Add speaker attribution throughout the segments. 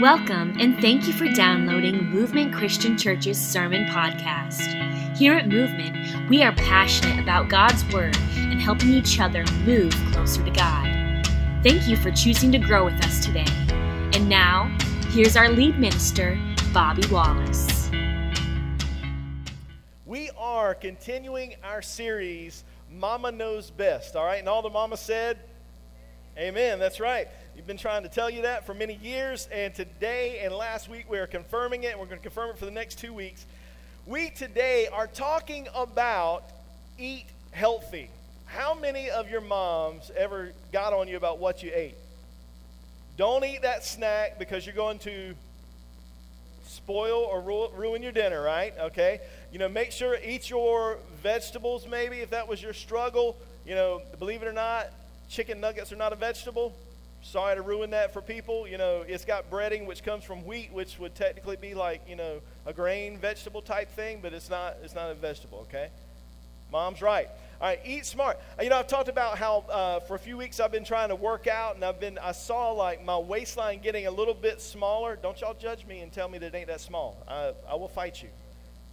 Speaker 1: Welcome and thank you for downloading Movement Christian Church's Sermon Podcast. Here at Movement, we are passionate about God's Word and helping each other move closer to God. Thank you for choosing to grow with us today. And now, here's our lead minister, Bobby Wallace.
Speaker 2: We are continuing our series, Mama Knows Best, all right? And all the mama said, Amen, that's right. We've been trying to tell you that for many years, and today and last week we are confirming it, and we're going to confirm it for the next two weeks. We today are talking about eat healthy. How many of your moms ever got on you about what you ate? Don't eat that snack because you're going to spoil or ruin your dinner, right? Okay? You know, make sure eat your vegetables maybe if that was your struggle. You know, believe it or not, chicken nuggets are not a vegetable. Sorry to ruin that for people. You know, it's got breading which comes from wheat, which would technically be like, you know, a grain vegetable type thing, but it's not it's not a vegetable, okay? Mom's right. All right, eat smart. Uh, you know, I've talked about how uh, for a few weeks I've been trying to work out, and I've been I saw like my waistline getting a little bit smaller. Don't y'all judge me and tell me that it ain't that small. I, I will fight you.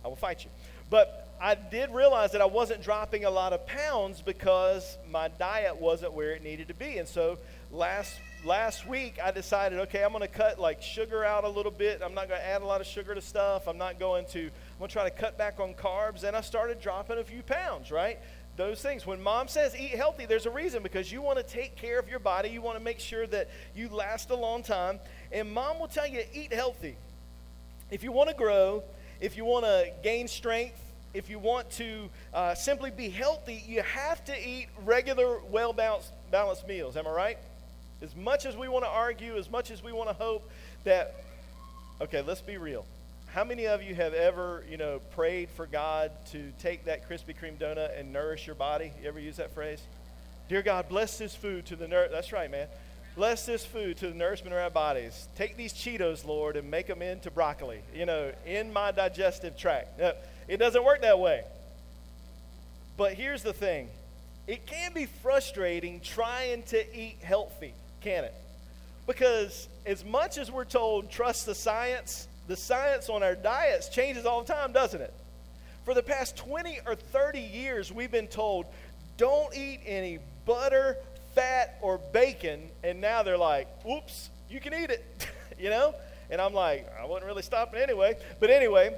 Speaker 2: I will fight you. But I did realize that I wasn't dropping a lot of pounds because my diet wasn't where it needed to be. And so last last week I decided, okay, I'm going to cut like sugar out a little bit. I'm not going to add a lot of sugar to stuff. I'm not going to I'm going to try to cut back on carbs and I started dropping a few pounds, right? Those things. When mom says eat healthy, there's a reason because you want to take care of your body. You want to make sure that you last a long time. And mom will tell you eat healthy. If you want to grow, if you want to gain strength, if you want to uh, simply be healthy, you have to eat regular, well balanced, meals. Am I right? As much as we want to argue, as much as we want to hope that, okay, let's be real. How many of you have ever, you know, prayed for God to take that Krispy Kreme donut and nourish your body? You ever use that phrase? Dear God, bless this food to the nour. That's right, man. Bless this food to the nourishment of our bodies. Take these Cheetos, Lord, and make them into broccoli. You know, in my digestive tract. It doesn't work that way. But here's the thing it can be frustrating trying to eat healthy, can it? Because as much as we're told trust the science, the science on our diets changes all the time, doesn't it? For the past 20 or 30 years, we've been told don't eat any butter, fat, or bacon. And now they're like, oops, you can eat it, you know? And I'm like, I wasn't really stopping anyway. But anyway,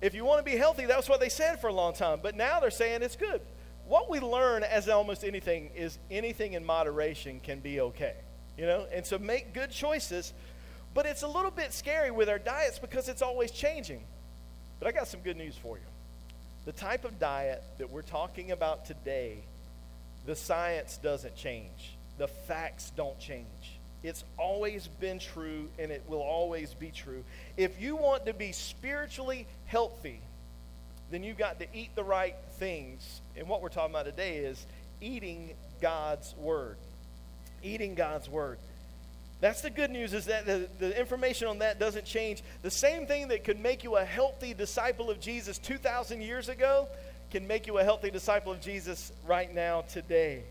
Speaker 2: if you want to be healthy, that's what they said for a long time. But now they're saying it's good. What we learn, as almost anything, is anything in moderation can be okay. You know? And so make good choices. But it's a little bit scary with our diets because it's always changing. But I got some good news for you. The type of diet that we're talking about today, the science doesn't change, the facts don't change. It's always been true and it will always be true. If you want to be spiritually healthy, then you've got to eat the right things. And what we're talking about today is eating God's Word. Eating God's Word. That's the good news is that the, the information on that doesn't change. The same thing that could make you a healthy disciple of Jesus 2,000 years ago can make you a healthy disciple of Jesus right now, today.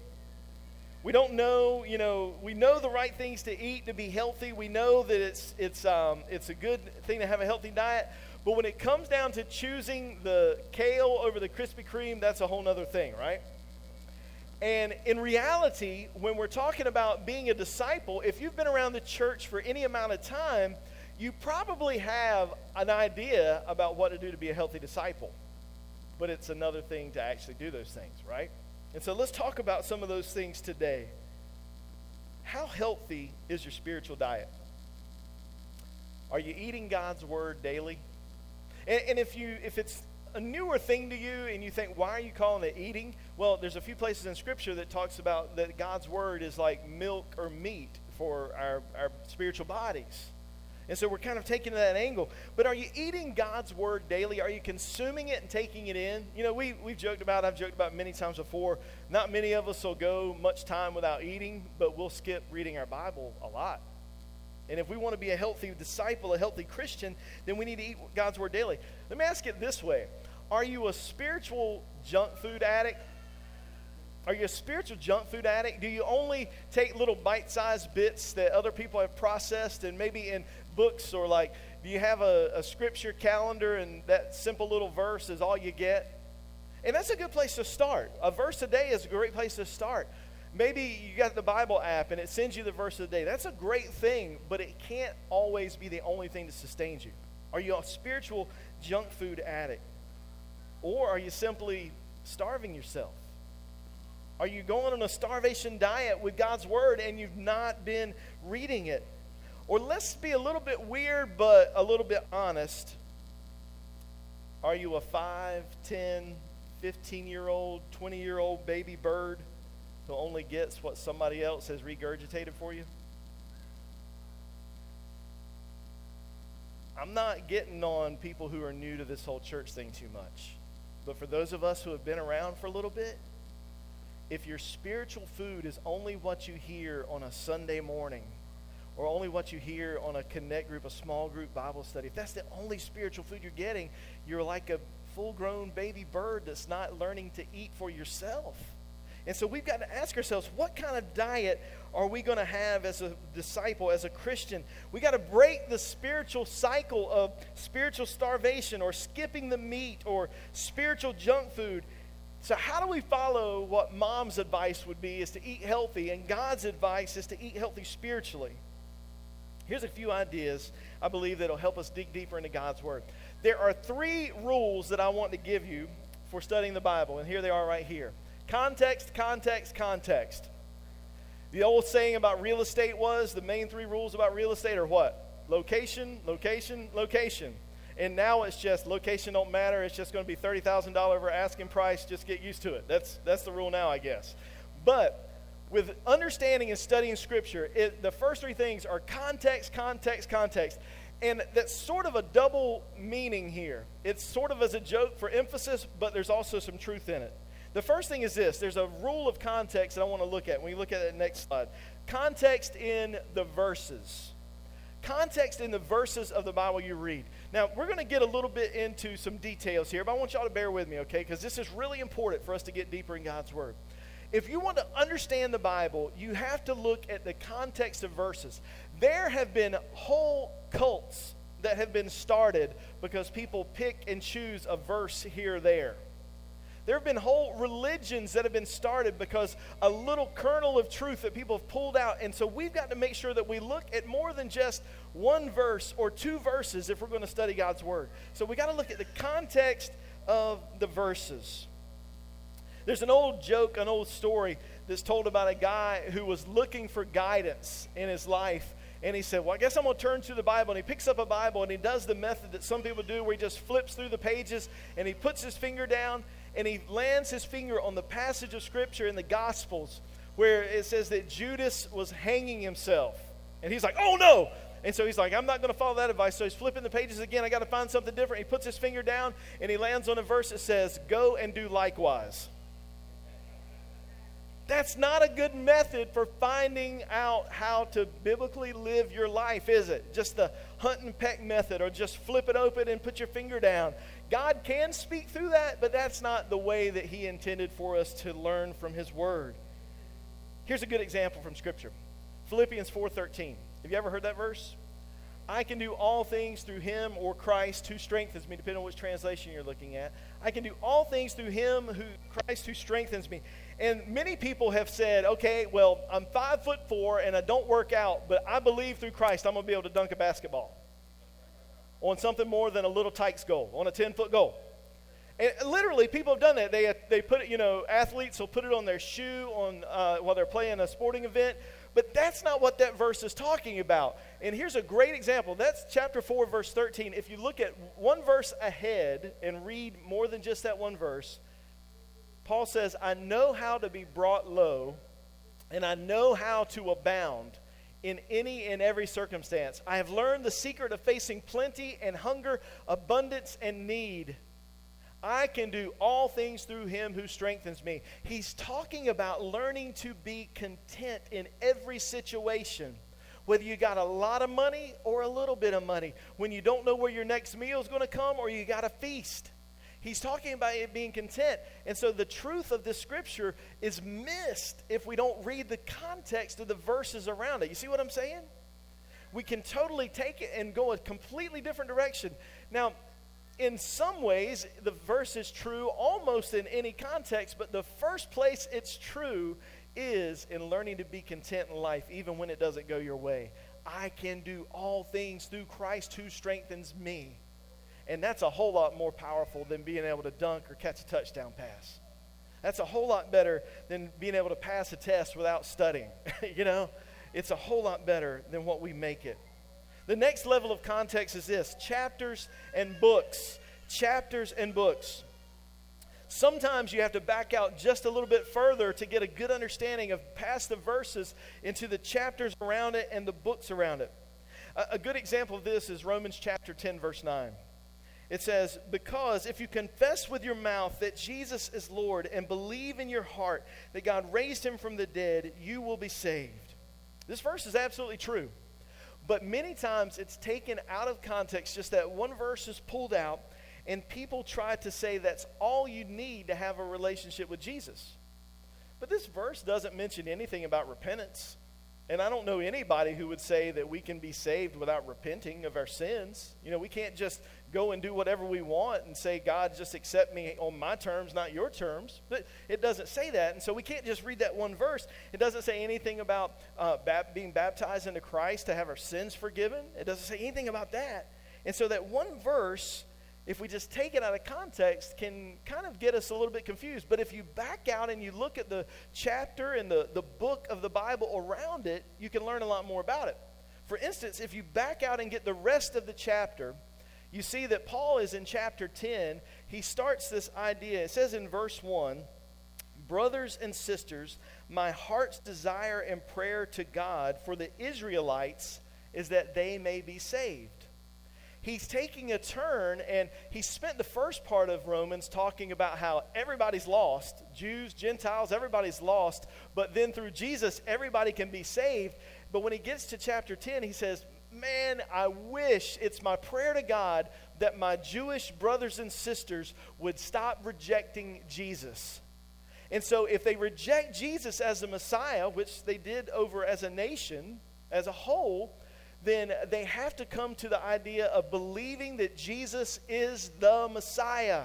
Speaker 2: We don't know, you know, we know the right things to eat to be healthy. We know that it's, it's, um, it's a good thing to have a healthy diet. But when it comes down to choosing the kale over the Krispy Kreme, that's a whole other thing, right? And in reality, when we're talking about being a disciple, if you've been around the church for any amount of time, you probably have an idea about what to do to be a healthy disciple. But it's another thing to actually do those things, right? And so let's talk about some of those things today. How healthy is your spiritual diet? Are you eating God's word daily? And, and, if you if it's a newer thing to you and you think, why are you calling it eating? Well, there's a few places in Scripture that talks about that God's word is like milk or meat for our, our spiritual bodies. And so we're kind of taking that angle. But are you eating God's word daily? Are you consuming it and taking it in? You know, we, we've joked about, I've joked about many times before, not many of us will go much time without eating, but we'll skip reading our Bible a lot. And if we want to be a healthy disciple, a healthy Christian, then we need to eat God's word daily. Let me ask it this way Are you a spiritual junk food addict? Are you a spiritual junk food addict? Do you only take little bite sized bits that other people have processed and maybe in books or like, do you have a, a scripture calendar and that simple little verse is all you get? And that's a good place to start. A verse a day is a great place to start. Maybe you got the Bible app and it sends you the verse of the day. That's a great thing, but it can't always be the only thing that sustains you. Are you a spiritual junk food addict? Or are you simply starving yourself? Are you going on a starvation diet with God's Word and you've not been reading it? Or let's be a little bit weird but a little bit honest. Are you a 5, 10, 15 year old, 20 year old baby bird who only gets what somebody else has regurgitated for you? I'm not getting on people who are new to this whole church thing too much. But for those of us who have been around for a little bit, if your spiritual food is only what you hear on a Sunday morning, or only what you hear on a connect group, a small group Bible study, if that's the only spiritual food you're getting, you're like a full grown baby bird that's not learning to eat for yourself. And so we've got to ask ourselves what kind of diet are we going to have as a disciple, as a Christian? We got to break the spiritual cycle of spiritual starvation or skipping the meat or spiritual junk food. So, how do we follow what mom's advice would be is to eat healthy, and God's advice is to eat healthy spiritually? Here's a few ideas I believe that'll help us dig deeper into God's Word. There are three rules that I want to give you for studying the Bible, and here they are right here context, context, context. The old saying about real estate was the main three rules about real estate are what? Location, location, location. And now it's just location don't matter. It's just going to be $30,000 over asking price. Just get used to it. That's, that's the rule now, I guess. But with understanding and studying Scripture, it, the first three things are context, context, context. And that's sort of a double meaning here. It's sort of as a joke for emphasis, but there's also some truth in it. The first thing is this there's a rule of context that I want to look at when we look at the next slide. Context in the verses. Context in the verses of the Bible you read. Now, we're going to get a little bit into some details here, but I want y'all to bear with me, okay? Because this is really important for us to get deeper in God's Word. If you want to understand the Bible, you have to look at the context of verses. There have been whole cults that have been started because people pick and choose a verse here or there. There have been whole religions that have been started because a little kernel of truth that people have pulled out. And so we've got to make sure that we look at more than just one verse or two verses if we're going to study God's Word. So we got to look at the context of the verses. There's an old joke, an old story that's told about a guy who was looking for guidance in his life. And he said, Well, I guess I'm going to turn to the Bible. And he picks up a Bible and he does the method that some people do where he just flips through the pages and he puts his finger down and he lands his finger on the passage of Scripture in the Gospels where it says that Judas was hanging himself. And he's like, Oh no! And so he's like, I'm not going to follow that advice. So he's flipping the pages again. I got to find something different. He puts his finger down and he lands on a verse that says, Go and do likewise. That's not a good method for finding out how to biblically live your life, is it? Just the hunt and peck method, or just flip it open and put your finger down. God can speak through that, but that's not the way that He intended for us to learn from His Word. Here's a good example from Scripture Philippians 4:13. Have you ever heard that verse? I can do all things through him or Christ who strengthens me, depending on which translation you're looking at. I can do all things through him who Christ who strengthens me. And many people have said, okay, well, I'm five foot four and I don't work out, but I believe through Christ I'm to be able to dunk a basketball on something more than a little Tikes goal, on a 10 foot goal. And literally, people have done that. They, they put it, you know, athletes will put it on their shoe on, uh, while they're playing a sporting event. But that's not what that verse is talking about. And here's a great example. That's chapter 4, verse 13. If you look at one verse ahead and read more than just that one verse, Paul says, I know how to be brought low, and I know how to abound in any and every circumstance. I have learned the secret of facing plenty and hunger, abundance and need. I can do all things through him who strengthens me. He's talking about learning to be content in every situation. Whether you got a lot of money or a little bit of money, when you don't know where your next meal is going to come or you got a feast. He's talking about it being content. And so the truth of this scripture is missed if we don't read the context of the verses around it. You see what I'm saying? We can totally take it and go a completely different direction. Now, in some ways, the verse is true almost in any context, but the first place it's true is in learning to be content in life, even when it doesn't go your way. I can do all things through Christ who strengthens me. And that's a whole lot more powerful than being able to dunk or catch a touchdown pass. That's a whole lot better than being able to pass a test without studying. you know, it's a whole lot better than what we make it. The next level of context is this chapters and books. Chapters and books. Sometimes you have to back out just a little bit further to get a good understanding of past the verses into the chapters around it and the books around it. A, a good example of this is Romans chapter 10, verse 9. It says, Because if you confess with your mouth that Jesus is Lord and believe in your heart that God raised him from the dead, you will be saved. This verse is absolutely true. But many times it's taken out of context, just that one verse is pulled out, and people try to say that's all you need to have a relationship with Jesus. But this verse doesn't mention anything about repentance. And I don't know anybody who would say that we can be saved without repenting of our sins. You know, we can't just go and do whatever we want and say, God, just accept me on my terms, not your terms. But it doesn't say that. And so we can't just read that one verse. It doesn't say anything about uh, being baptized into Christ to have our sins forgiven. It doesn't say anything about that. And so that one verse, if we just take it out of context, can kind of get us a little bit confused. But if you back out and you look at the chapter and the, the book of the Bible around it, you can learn a lot more about it. For instance, if you back out and get the rest of the chapter, you see that Paul is in chapter 10. He starts this idea. It says in verse 1 Brothers and sisters, my heart's desire and prayer to God for the Israelites is that they may be saved. He's taking a turn, and he spent the first part of Romans talking about how everybody's lost Jews, Gentiles, everybody's lost. But then through Jesus, everybody can be saved. But when he gets to chapter 10, he says, man, I wish it's my prayer to God that my Jewish brothers and sisters would stop rejecting Jesus. And so, if they reject Jesus as the Messiah, which they did over as a nation, as a whole, then they have to come to the idea of believing that Jesus is the Messiah.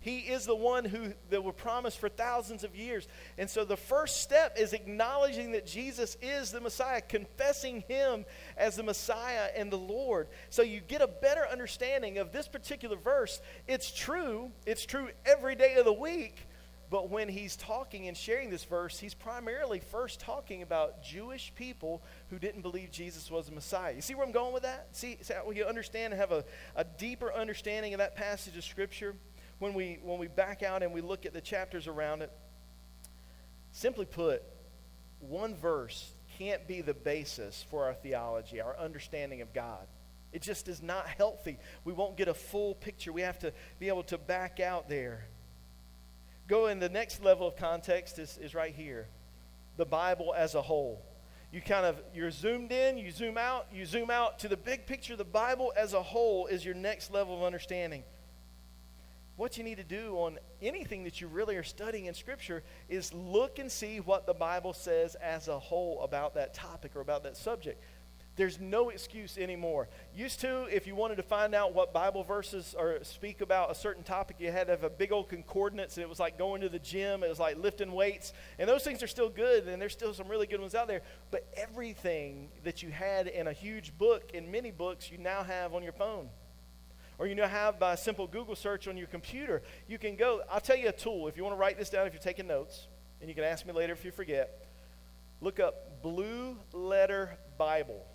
Speaker 2: He is the one who that were promised for thousands of years. And so the first step is acknowledging that Jesus is the Messiah, confessing him as the Messiah and the Lord. So you get a better understanding of this particular verse. It's true, it's true every day of the week. But when he's talking and sharing this verse, he's primarily first talking about Jewish people who didn't believe Jesus was the Messiah. You see where I'm going with that? See, see how you understand and have a, a deeper understanding of that passage of Scripture? When we, when we back out and we look at the chapters around it, simply put, one verse can't be the basis for our theology, our understanding of God. It just is not healthy. We won't get a full picture. We have to be able to back out there. Go in the next level of context is, is right here the Bible as a whole. You kind of, you're zoomed in, you zoom out, you zoom out to the big picture. The Bible as a whole is your next level of understanding what you need to do on anything that you really are studying in Scripture is look and see what the Bible says as a whole about that topic or about that subject. There's no excuse anymore. Used to, if you wanted to find out what Bible verses or speak about a certain topic, you had to have a big old concordance. And it was like going to the gym. It was like lifting weights. And those things are still good, and there's still some really good ones out there. But everything that you had in a huge book, in many books, you now have on your phone or you know have by a simple Google search on your computer. You can go, I'll tell you a tool. If you want to write this down, if you're taking notes, and you can ask me later if you forget, look up Blue Letter Bible.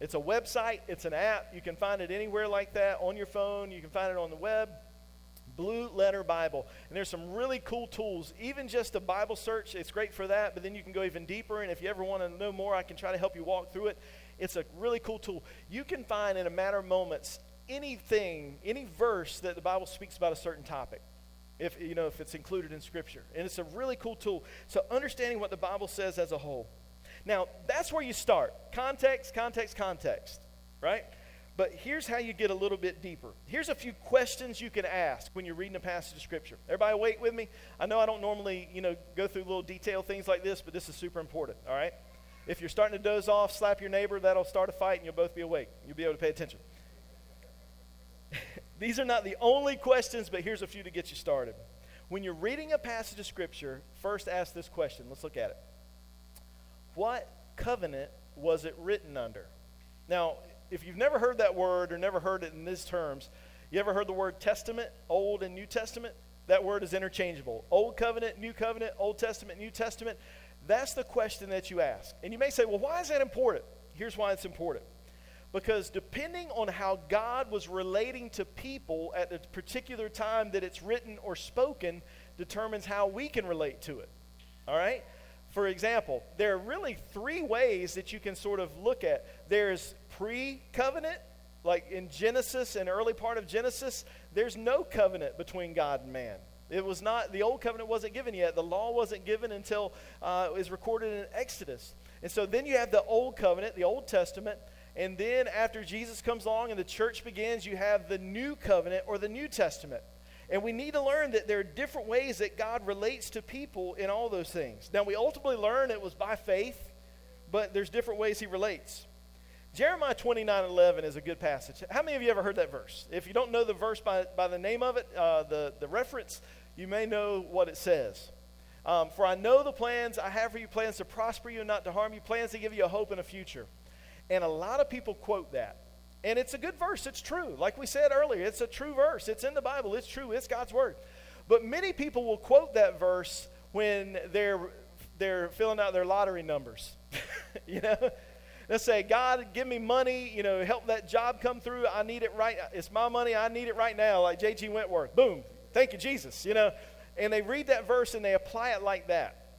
Speaker 2: It's a website, it's an app. You can find it anywhere like that on your phone, you can find it on the web. Blue Letter Bible. And there's some really cool tools. Even just a Bible search, it's great for that, but then you can go even deeper. And if you ever want to know more, I can try to help you walk through it. It's a really cool tool. You can find in a matter of moments anything, any verse that the Bible speaks about a certain topic. If you know if it's included in Scripture, and it's a really cool tool. So understanding what the Bible says as a whole. Now that's where you start: context, context, context. Right? But here's how you get a little bit deeper. Here's a few questions you can ask when you're reading a passage of Scripture. Everybody wait with me? I know I don't normally, you know, go through little detail things like this, but this is super important, all right? If you're starting to doze off, slap your neighbor, that'll start a fight and you'll both be awake. You'll be able to pay attention. These are not the only questions, but here's a few to get you started. When you're reading a passage of Scripture, first ask this question. Let's look at it. What covenant was it written under? Now, if you've never heard that word or never heard it in these terms, you ever heard the word testament, Old and New Testament? That word is interchangeable. Old covenant, New covenant, Old Testament, New Testament. That's the question that you ask. And you may say, well, why is that important? Here's why it's important. Because depending on how God was relating to people at a particular time that it's written or spoken, determines how we can relate to it. All right? For example, there are really three ways that you can sort of look at. There's pre covenant, like in Genesis and early part of Genesis, there's no covenant between God and man. It was not, the old covenant wasn't given yet. The law wasn't given until uh, it was recorded in Exodus. And so then you have the old covenant, the Old Testament. And then after Jesus comes along and the church begins, you have the new covenant or the New Testament. And we need to learn that there are different ways that God relates to people in all those things. Now, we ultimately learn it was by faith, but there's different ways he relates. Jeremiah 29 11 is a good passage. How many of you ever heard that verse? If you don't know the verse by, by the name of it, uh, the, the reference, you may know what it says. Um, for I know the plans I have for you plans to prosper you and not to harm you, plans to give you a hope and a future. And a lot of people quote that. And it's a good verse. It's true. Like we said earlier, it's a true verse. It's in the Bible. It's true. It's God's word. But many people will quote that verse when they're they're filling out their lottery numbers. you know? They'll say, God, give me money, you know, help that job come through. I need it right. It's my money. I need it right now, like J.G. Wentworth. Boom. Thank you, Jesus. You know, and they read that verse and they apply it like that.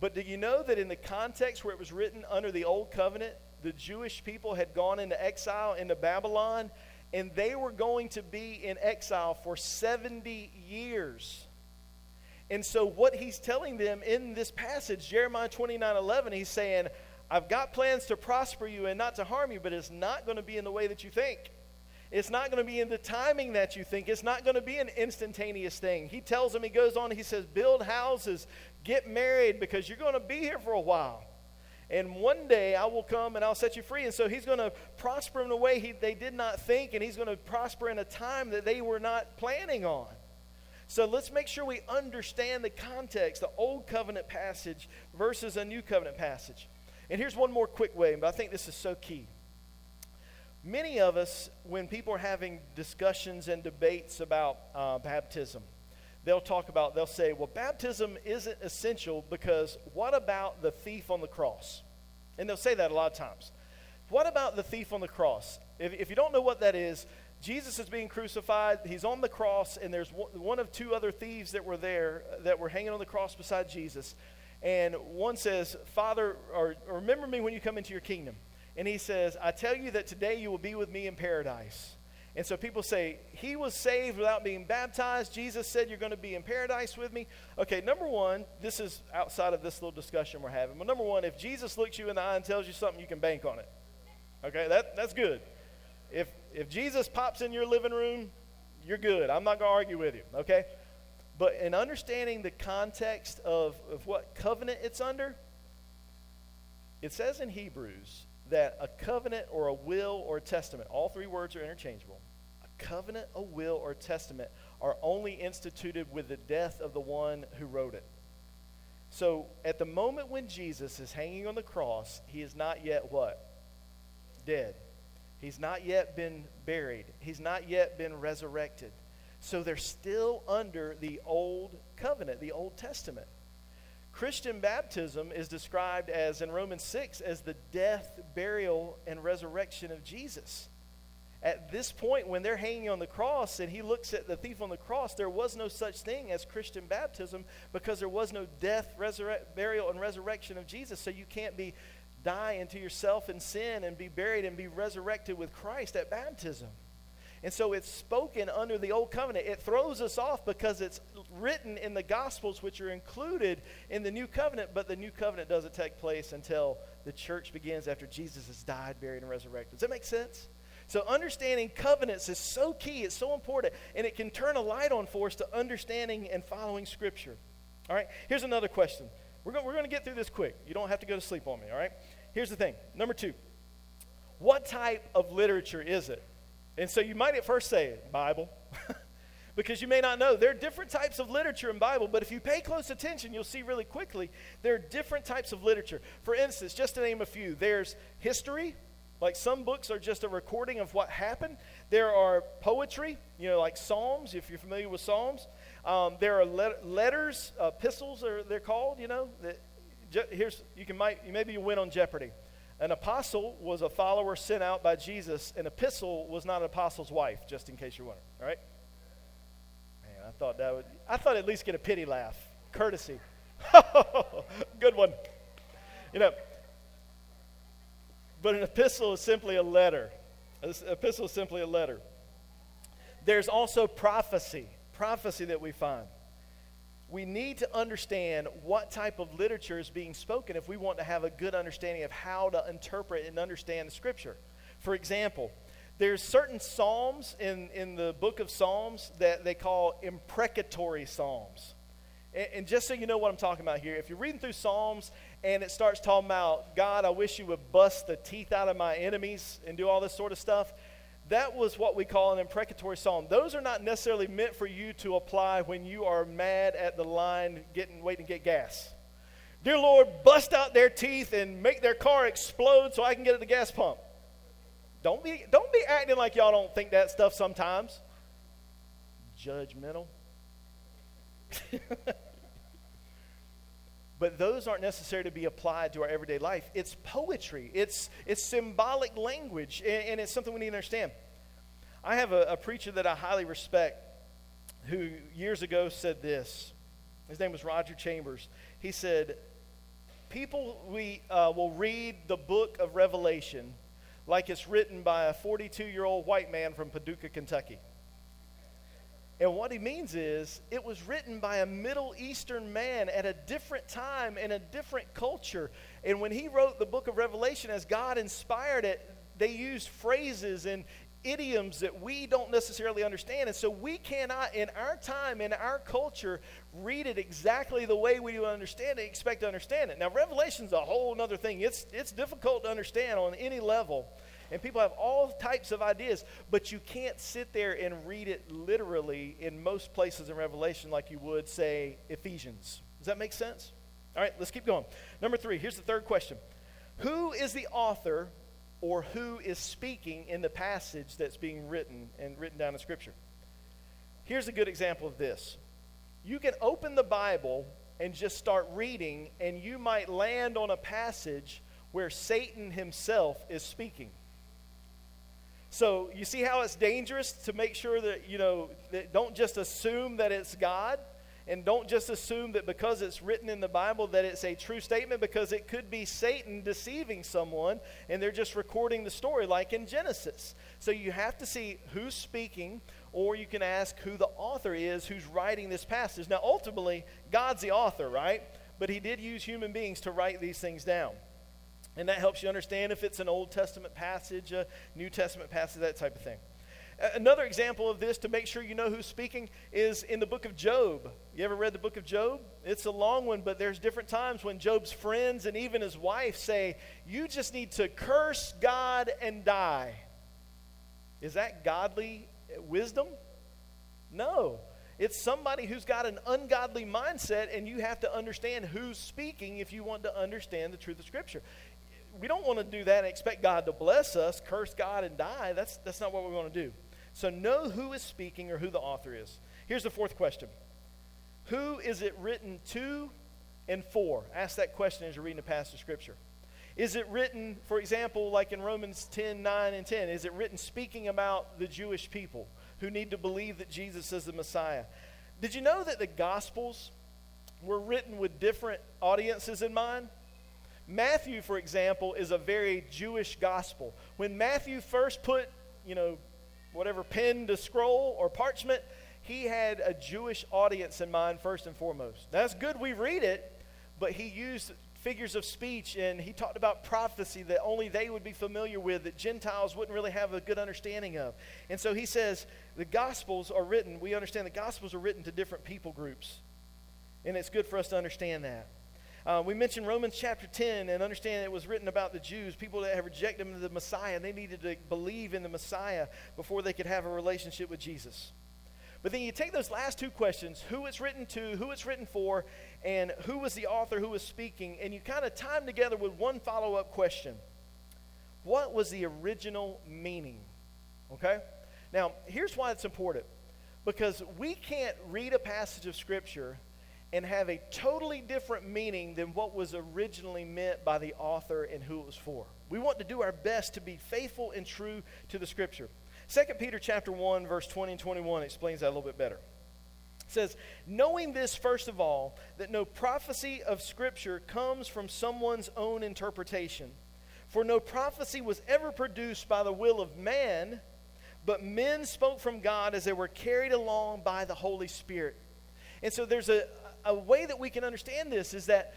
Speaker 2: But do you know that in the context where it was written under the old covenant, the Jewish people had gone into exile into Babylon, and they were going to be in exile for 70 years. And so, what he's telling them in this passage, Jeremiah 29 11, he's saying, I've got plans to prosper you and not to harm you, but it's not going to be in the way that you think. It's not going to be in the timing that you think. It's not going to be an instantaneous thing. He tells them, he goes on, he says, build houses, get married, because you're going to be here for a while. And one day I will come and I'll set you free. And so he's going to prosper in a way he, they did not think, and he's going to prosper in a time that they were not planning on. So let's make sure we understand the context, the old covenant passage versus a new covenant passage. And here's one more quick way, but I think this is so key. Many of us, when people are having discussions and debates about uh, baptism, they'll talk about, they'll say, well, baptism isn't essential because what about the thief on the cross? And they'll say that a lot of times. What about the thief on the cross? If, if you don't know what that is, Jesus is being crucified. He's on the cross, and there's one of two other thieves that were there uh, that were hanging on the cross beside Jesus. And one says, Father, or remember me when you come into your kingdom. And he says, I tell you that today you will be with me in paradise. And so people say, He was saved without being baptized. Jesus said, You're going to be in paradise with me. Okay, number one, this is outside of this little discussion we're having. But number one, if Jesus looks you in the eye and tells you something, you can bank on it. Okay, that, that's good. If, if Jesus pops in your living room, you're good. I'm not going to argue with you. Okay? But in understanding the context of, of what covenant it's under, it says in Hebrews that a covenant or a will or a testament, all three words are interchangeable. A covenant, a will, or a testament are only instituted with the death of the one who wrote it. So at the moment when Jesus is hanging on the cross, he is not yet what? Dead. He's not yet been buried. He's not yet been resurrected. So they're still under the old covenant, the Old Testament. Christian baptism is described as, in Romans 6, as the death, burial, and resurrection of Jesus. At this point, when they're hanging on the cross and he looks at the thief on the cross, there was no such thing as Christian baptism because there was no death, burial, and resurrection of Jesus. So you can't be die into yourself and sin and be buried and be resurrected with Christ at baptism. And so it's spoken under the old covenant. It throws us off because it's written in the Gospels, which are included in the new covenant, but the new covenant doesn't take place until the church begins after Jesus has died, buried, and resurrected. Does that make sense? So, understanding covenants is so key, it's so important, and it can turn a light on for us to understanding and following Scripture. All right, here's another question. We're going, we're going to get through this quick. You don't have to go to sleep on me, all right? Here's the thing. Number two, what type of literature is it? And so you might at first say, Bible. because you may not know. There are different types of literature in Bible, but if you pay close attention, you'll see really quickly there are different types of literature. For instance, just to name a few, there's history, like some books are just a recording of what happened. There are poetry, you know, like Psalms, if you're familiar with Psalms. Um, there are let- letters, uh, epistles, are they're called. You know, that, here's you can might maybe you win on Jeopardy. An apostle was a follower sent out by Jesus. An epistle was not an apostle's wife, just in case you're wondering. All right. Man, I thought that would. I thought at least get a pity laugh, courtesy. Good one. You know. But an epistle is simply a letter. An epistle is simply a letter. There's also prophecy prophecy that we find. We need to understand what type of literature is being spoken if we want to have a good understanding of how to interpret and understand the scripture. For example, there's certain psalms in, in the book of Psalms that they call imprecatory psalms. And, and just so you know what I'm talking about here, if you're reading through Psalms and it starts talking about, God, I wish you would bust the teeth out of my enemies and do all this sort of stuff, that was what we call an imprecatory psalm. Those are not necessarily meant for you to apply when you are mad at the line getting waiting to get gas. Dear Lord, bust out their teeth and make their car explode so I can get at the gas pump. Don't be, don't be acting like y'all don't think that stuff sometimes. Judgmental. but those aren't necessary to be applied to our everyday life. It's poetry, it's, it's symbolic language, and, and it's something we need to understand. I have a, a, preacher that I highly respect who years ago said this. His name was Roger Chambers. He said, People we, uh, will read the book of Revelation like it's written by a 42 year old white man from Paducah, Kentucky. And what he means is, it was written by a Middle Eastern man at a different time in a different culture. And when he wrote the book of Revelation, as God inspired it, they used phrases and idioms that we don't necessarily understand. And so we cannot, in our time, in our culture, read it exactly the way we understand it, expect to understand it. Now, Revelation's a whole other thing. It's, it's difficult to understand on any level. And people have all types of ideas, but you can't sit there and read it literally in most places in Revelation like you would, say, Ephesians. Does that make sense? All right, let's keep going. Number three, here's the third question Who is the author or who is speaking in the passage that's being written and written down in Scripture? Here's a good example of this. You can open the Bible and just start reading, and you might land on a passage where Satan himself is speaking. So you see how it's dangerous to make sure that, you know, that don't just assume that it's God and don't just assume that because it's written in the Bible that it's a true statement because it could be Satan deceiving someone and they're just recording the story like in Genesis. So you have to see who's speaking or you can ask who the author is who's writing this passage. Now ultimately God's the author, right? But he did use human beings to write these things down. And that helps you understand if it's an Old Testament passage, a New Testament passage, that type of thing. Another example of this to make sure you know who's speaking is in the book of Job. You ever read the book of Job? It's a long one, but there's different times when Job's friends and even his wife say, You just need to curse God and die. Is that godly wisdom? No. It's somebody who's got an ungodly mindset, and you have to understand who's speaking if you want to understand the truth of Scripture we don't want to do that and expect God to bless us, curse God and die. That's, that's not what we want to do. So know who is speaking or who the author is. Here's the fourth question Who is it written to and for? Ask that question as you're reading a passage of Scripture. Is it written, for example, like in Romans 10 9 and 10, is it written speaking about the Jewish people who need to believe that Jesus is the Messiah? Did you know that the Gospels were written with different audiences in mind? Matthew, for example, is a very Jewish gospel. When Matthew first put, you know, whatever pen to scroll or parchment, he had a Jewish audience in mind first and foremost. That's good we read it, but he used figures of speech and he talked about prophecy that only they would be familiar with, that Gentiles wouldn't really have a good understanding of. And so he says the Gospels are written, we understand the Gospels are written to different people groups. And it's good for us to understand that. Uh, we mentioned Romans chapter 10 and understand it was written about the Jews, people that have rejected the Messiah, and they needed to believe in the Messiah before they could have a relationship with Jesus. But then you take those last two questions who it's written to, who it's written for, and who was the author who was speaking, and you kind of tie them together with one follow up question What was the original meaning? Okay? Now, here's why it's important because we can't read a passage of Scripture and have a totally different meaning than what was originally meant by the author and who it was for. We want to do our best to be faithful and true to the scripture. 2 Peter chapter 1 verse 20 and 21 explains that a little bit better. It says, "Knowing this first of all, that no prophecy of scripture comes from someone's own interpretation, for no prophecy was ever produced by the will of man, but men spoke from God as they were carried along by the Holy Spirit." And so there's a, a way that we can understand this is that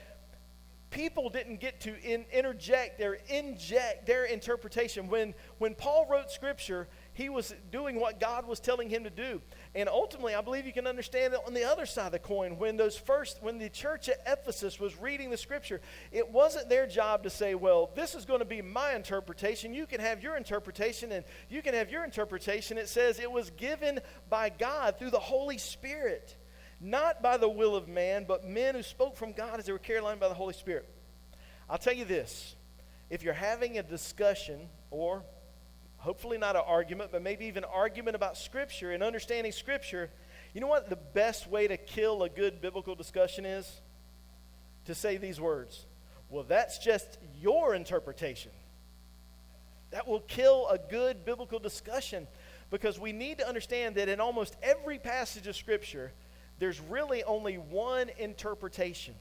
Speaker 2: people didn't get to in, interject or inject their interpretation. When, when Paul wrote Scripture, he was doing what God was telling him to do. And ultimately, I believe you can understand that on the other side of the coin, when those first, when the church at Ephesus was reading the Scripture, it wasn't their job to say, well, this is going to be my interpretation. You can have your interpretation, and you can have your interpretation. It says it was given by God through the Holy Spirit not by the will of man, but men who spoke from God as they were carried along by the Holy Spirit. I'll tell you this if you're having a discussion, or hopefully not an argument, but maybe even argument about Scripture and understanding Scripture, you know what the best way to kill a good biblical discussion is? To say these words. Well, that's just your interpretation. That will kill a good biblical discussion because we need to understand that in almost every passage of Scripture, there's really only one interpretation.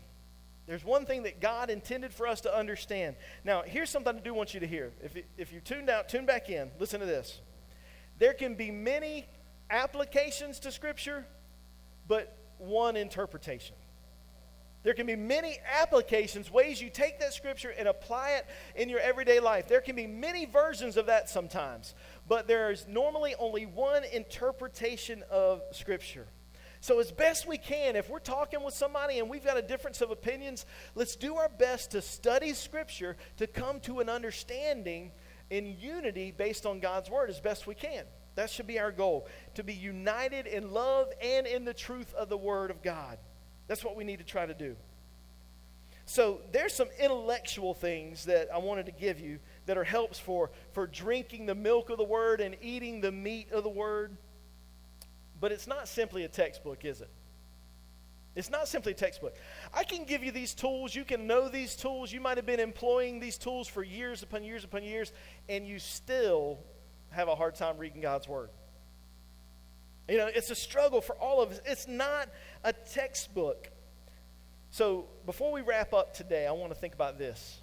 Speaker 2: There's one thing that God intended for us to understand. Now, here's something I do want you to hear. If, if you tuned out, tune back in. Listen to this. There can be many applications to Scripture, but one interpretation. There can be many applications, ways you take that Scripture and apply it in your everyday life. There can be many versions of that sometimes, but there is normally only one interpretation of Scripture. So, as best we can, if we're talking with somebody and we've got a difference of opinions, let's do our best to study Scripture to come to an understanding in unity based on God's Word as best we can. That should be our goal to be united in love and in the truth of the Word of God. That's what we need to try to do. So, there's some intellectual things that I wanted to give you that are helps for, for drinking the milk of the Word and eating the meat of the Word. But it's not simply a textbook, is it? It's not simply a textbook. I can give you these tools. You can know these tools. You might have been employing these tools for years upon years upon years, and you still have a hard time reading God's Word. You know, it's a struggle for all of us. It's not a textbook. So, before we wrap up today, I want to think about this.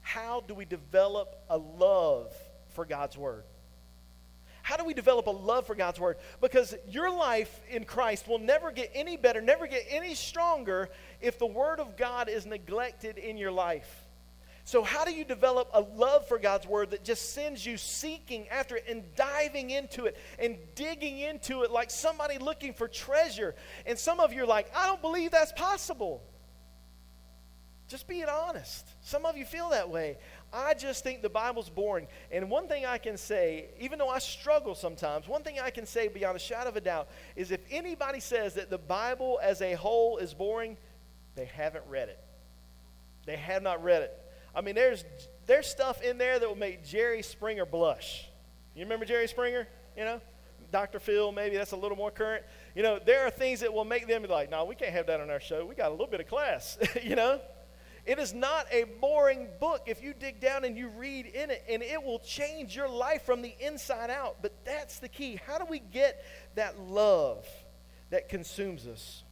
Speaker 2: How do we develop a love for God's Word? How do we develop a love for God's Word? Because your life in Christ will never get any better, never get any stronger if the Word of God is neglected in your life. So, how do you develop a love for God's Word that just sends you seeking after it and diving into it and digging into it like somebody looking for treasure? And some of you are like, I don't believe that's possible. Just being honest. Some of you feel that way. I just think the Bible's boring. And one thing I can say, even though I struggle sometimes, one thing I can say beyond a shadow of a doubt is if anybody says that the Bible as a whole is boring, they haven't read it. They have not read it. I mean, there's, there's stuff in there that will make Jerry Springer blush. You remember Jerry Springer? You know? Dr. Phil, maybe that's a little more current. You know, there are things that will make them be like, no, we can't have that on our show. We got a little bit of class, you know? It is not a boring book if you dig down and you read in it, and it will change your life from the inside out. But that's the key. How do we get that love that consumes us?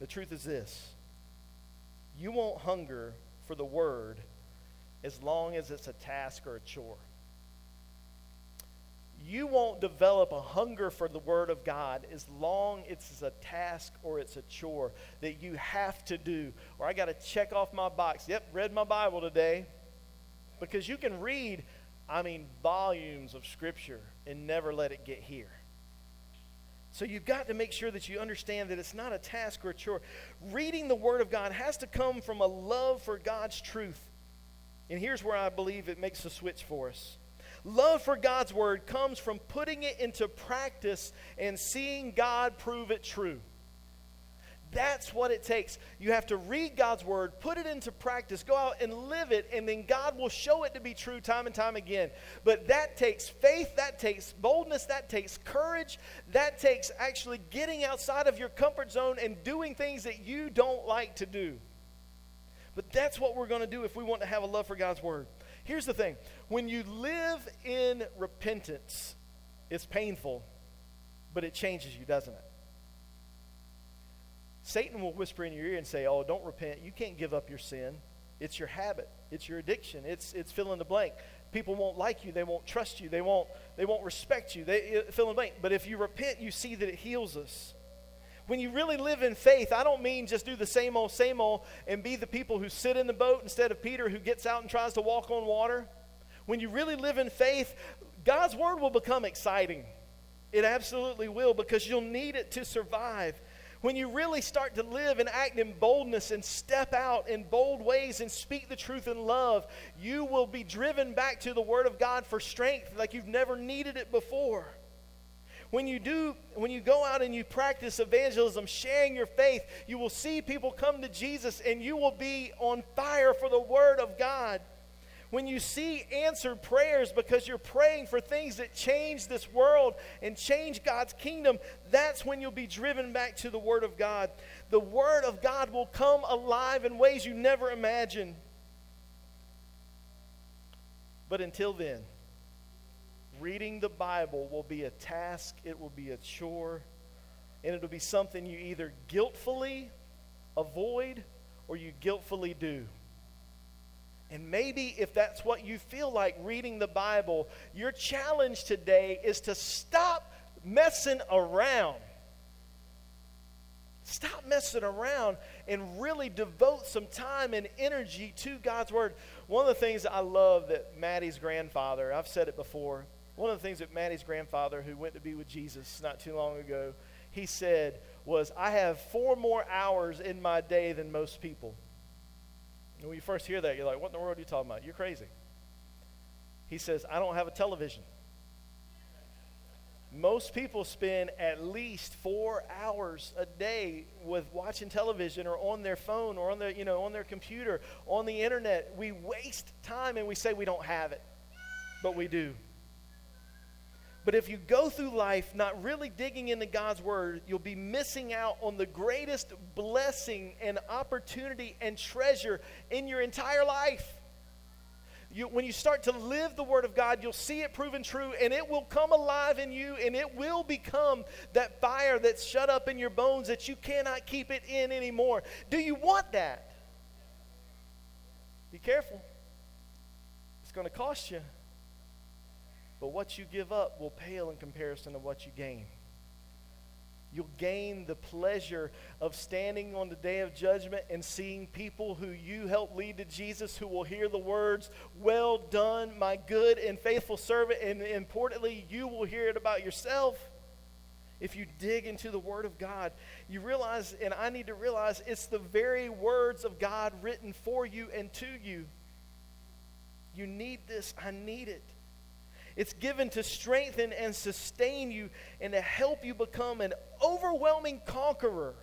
Speaker 2: The truth is this you won't hunger for the word as long as it's a task or a chore. You won't develop a hunger for the Word of God as long as it's a task or it's a chore that you have to do. Or I got to check off my box. Yep, read my Bible today. Because you can read, I mean, volumes of Scripture and never let it get here. So you've got to make sure that you understand that it's not a task or a chore. Reading the Word of God has to come from a love for God's truth. And here's where I believe it makes a switch for us. Love for God's Word comes from putting it into practice and seeing God prove it true. That's what it takes. You have to read God's word, put it into practice, go out and live it, and then God will show it to be true time and time again. But that takes faith, that takes boldness, that takes courage, that takes actually getting outside of your comfort zone and doing things that you don't like to do. But that's what we're going to do if we want to have a love for God's word. Here's the thing when you live in repentance, it's painful, but it changes you, doesn't it? Satan will whisper in your ear and say, Oh, don't repent. You can't give up your sin. It's your habit, it's your addiction, it's, it's fill in the blank. People won't like you, they won't trust you, they won't, they won't respect you. They fill in the blank. But if you repent, you see that it heals us. When you really live in faith, I don't mean just do the same old, same old and be the people who sit in the boat instead of Peter who gets out and tries to walk on water. When you really live in faith, God's word will become exciting. It absolutely will because you'll need it to survive when you really start to live and act in boldness and step out in bold ways and speak the truth in love, you will be driven back to the Word of God for strength like you've never needed it before. When you do, when you go out and you practice evangelism, sharing your faith, you will see people come to Jesus and you will be on fire for the Word of God when you see answered prayers because you're praying for things that change this world and change God's kingdom, that's when you'll be driven back to the Word of God. The Word of God will come alive in ways you never imagined. But until then, reading the Bible will be a task, it will be a chore, and it'll be something you either guiltfully avoid or you guiltfully do. And maybe if that's what you feel like reading the Bible, your challenge today is to stop messing around. Stop messing around and really devote some time and energy to God's Word. One of the things I love that Maddie's grandfather, I've said it before, one of the things that Maddie's grandfather, who went to be with Jesus not too long ago, he said was, I have four more hours in my day than most people. And when you first hear that, you're like, what in the world are you talking about? You're crazy. He says, I don't have a television. Most people spend at least four hours a day with watching television or on their phone or on their, you know, on their computer, on the internet. We waste time and we say we don't have it, but we do. But if you go through life not really digging into God's Word, you'll be missing out on the greatest blessing and opportunity and treasure in your entire life. You, when you start to live the Word of God, you'll see it proven true, and it will come alive in you, and it will become that fire that's shut up in your bones that you cannot keep it in anymore. Do you want that? Be careful, it's going to cost you. But what you give up will pale in comparison to what you gain. You'll gain the pleasure of standing on the day of judgment and seeing people who you helped lead to Jesus who will hear the words, Well done, my good and faithful servant. And importantly, you will hear it about yourself. If you dig into the Word of God, you realize, and I need to realize, it's the very words of God written for you and to you. You need this. I need it. It's given to strengthen and sustain you and to help you become an overwhelming conqueror.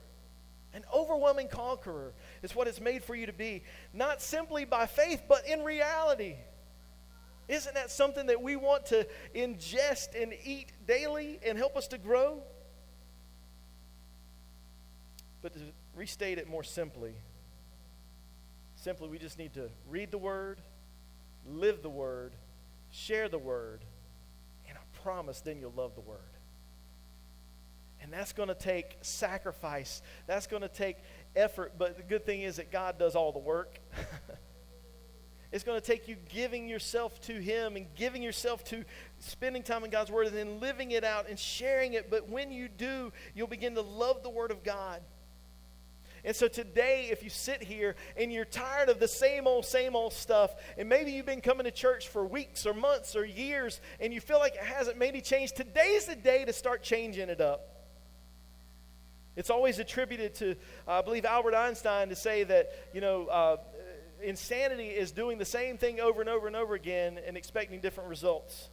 Speaker 2: An overwhelming conqueror is what it's made for you to be, not simply by faith, but in reality. Isn't that something that we want to ingest and eat daily and help us to grow? But to restate it more simply, simply we just need to read the Word, live the Word, share the word, and I promise then you'll love the word. And that's going to take sacrifice. That's going to take effort. But the good thing is that God does all the work. It's going to take you giving yourself to Him and giving yourself to spending time in God's Word and then living it out and sharing it. But when you do, you'll begin to love the Word of God. And so today, if you sit here and you're tired of the same old, same old stuff, and maybe you've been coming to church for weeks or months or years, and you feel like it hasn't maybe changed, today's the day to start changing it up. It's always attributed to, uh, I believe, Albert Einstein to say that, you know, uh, insanity is doing the same thing over and over and over again and expecting different results.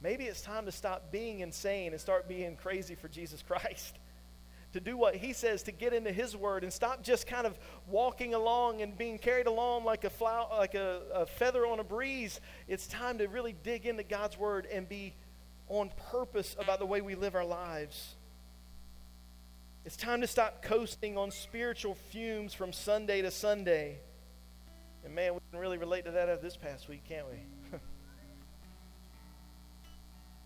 Speaker 2: Maybe it's time to stop being insane and start being crazy for Jesus Christ to do what he says, to get into his word, and stop just kind of walking along and being carried along like a, flower, like a, a feather on a breeze. It's time to really dig into God's word and be on purpose about the way we live our lives. It's time to stop coasting on spiritual fumes from Sunday to Sunday. And man, we can really relate to that this past week, can't we?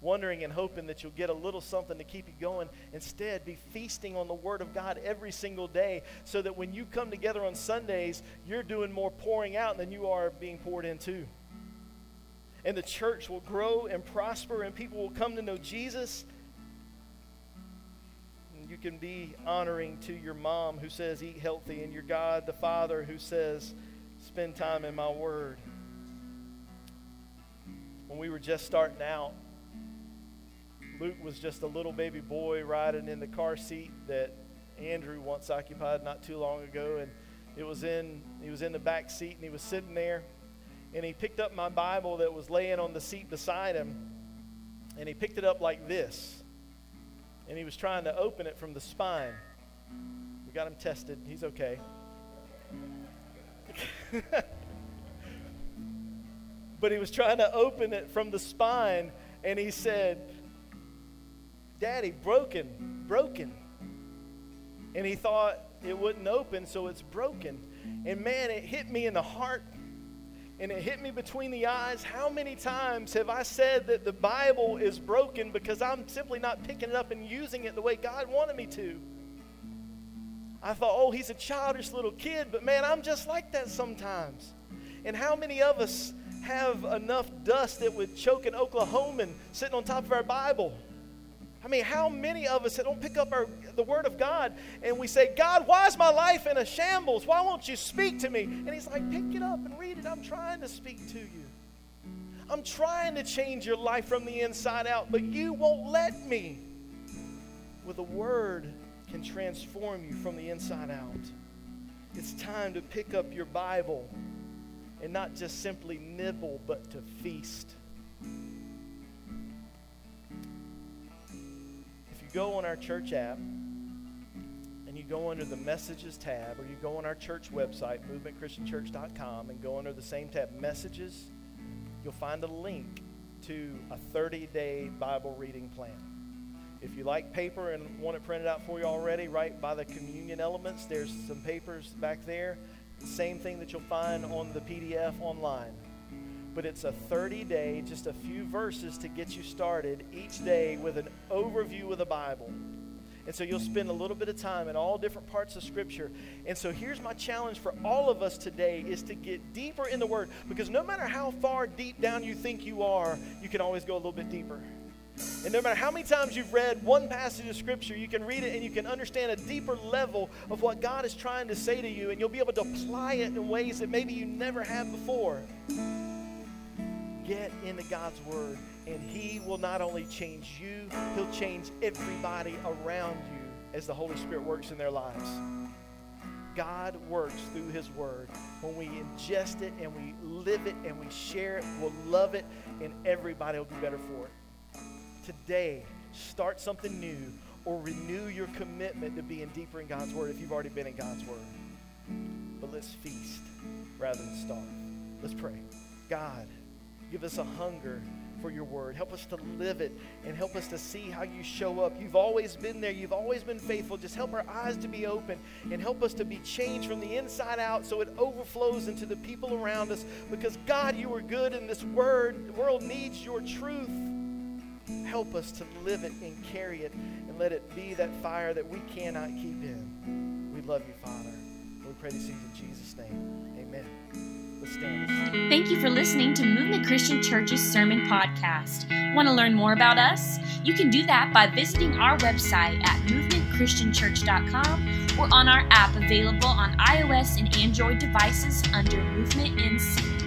Speaker 2: Wondering and hoping that you'll get a little something to keep you going. Instead, be feasting on the Word of God every single day so that when you come together on Sundays, you're doing more pouring out than you are being poured into. And the church will grow and prosper, and people will come to know Jesus. And you can be honoring to your mom who says, Eat healthy, and your God, the Father, who says, Spend time in my Word. When we were just starting out, Luke was just a little baby boy riding in the car seat that Andrew once occupied not too long ago, and it was in he was in the back seat and he was sitting there, and he picked up my Bible that was laying on the seat beside him, and he picked it up like this, and he was trying to open it from the spine. We got him tested; he's okay. but he was trying to open it from the spine, and he said Daddy, broken, broken. And he thought it wouldn't open, so it's broken. And man, it hit me in the heart and it hit me between the eyes. How many times have I said that the Bible is broken because I'm simply not picking it up and using it the way God wanted me to? I thought, oh, he's a childish little kid, but man, I'm just like that sometimes. And how many of us have enough dust that would choke an Oklahoman sitting on top of our Bible? I mean, how many of us that don't pick up our, the Word of God and we say, God, why is my life in a shambles? Why won't you speak to me? And He's like, pick it up and read it. I'm trying to speak to you. I'm trying to change your life from the inside out, but you won't let me. With a word can transform you from the inside out. It's time to pick up your Bible and not just simply nibble, but to feast. Go on our church app and you go under the messages tab, or you go on our church website, movementchristianchurch.com, and go under the same tab, messages, you'll find a link to a 30 day Bible reading plan. If you like paper and want it printed out for you already, right by the communion elements, there's some papers back there. The same thing that you'll find on the PDF online but it's a 30 day, just a few verses to get you started each day with an overview of the Bible. And so you'll spend a little bit of time in all different parts of Scripture. And so here's my challenge for all of us today is to get deeper in the Word. Because no matter how far deep down you think you are, you can always go a little bit deeper. And no matter how many times you've read one passage of Scripture, you can read it and you can understand a deeper level of what God is trying to say to you. And you'll be able to apply it in ways that maybe you never have before get into God's Word, and He will not only change you, He'll change everybody around you as the Holy Spirit works in their lives. God works through His Word. When we ingest it and we live it and we share it, we'll love it, and everybody will be better for it. Today, start something new or renew your commitment to being deeper in God's Word if you've already been in God's Word. But let's feast rather than starve. Let's pray. God, Give us a hunger for your word. Help us to live it and help us to see how you show up. You've always been there, you've always been faithful. Just help our eyes to be open and help us to be changed from the inside out so it overflows into the people around us. Because, God, you are good and this word, the world needs your truth. Help us to live it and carry it and let it be that fire that we cannot keep in. We love you, Father. We pray these things in Jesus' name. Let's.
Speaker 1: Thank you for listening to Movement Christian Church's Sermon Podcast. Want to learn more about us? You can do that by visiting our website at movementchristianchurch.com or on our app available on iOS and Android devices under Movement NC.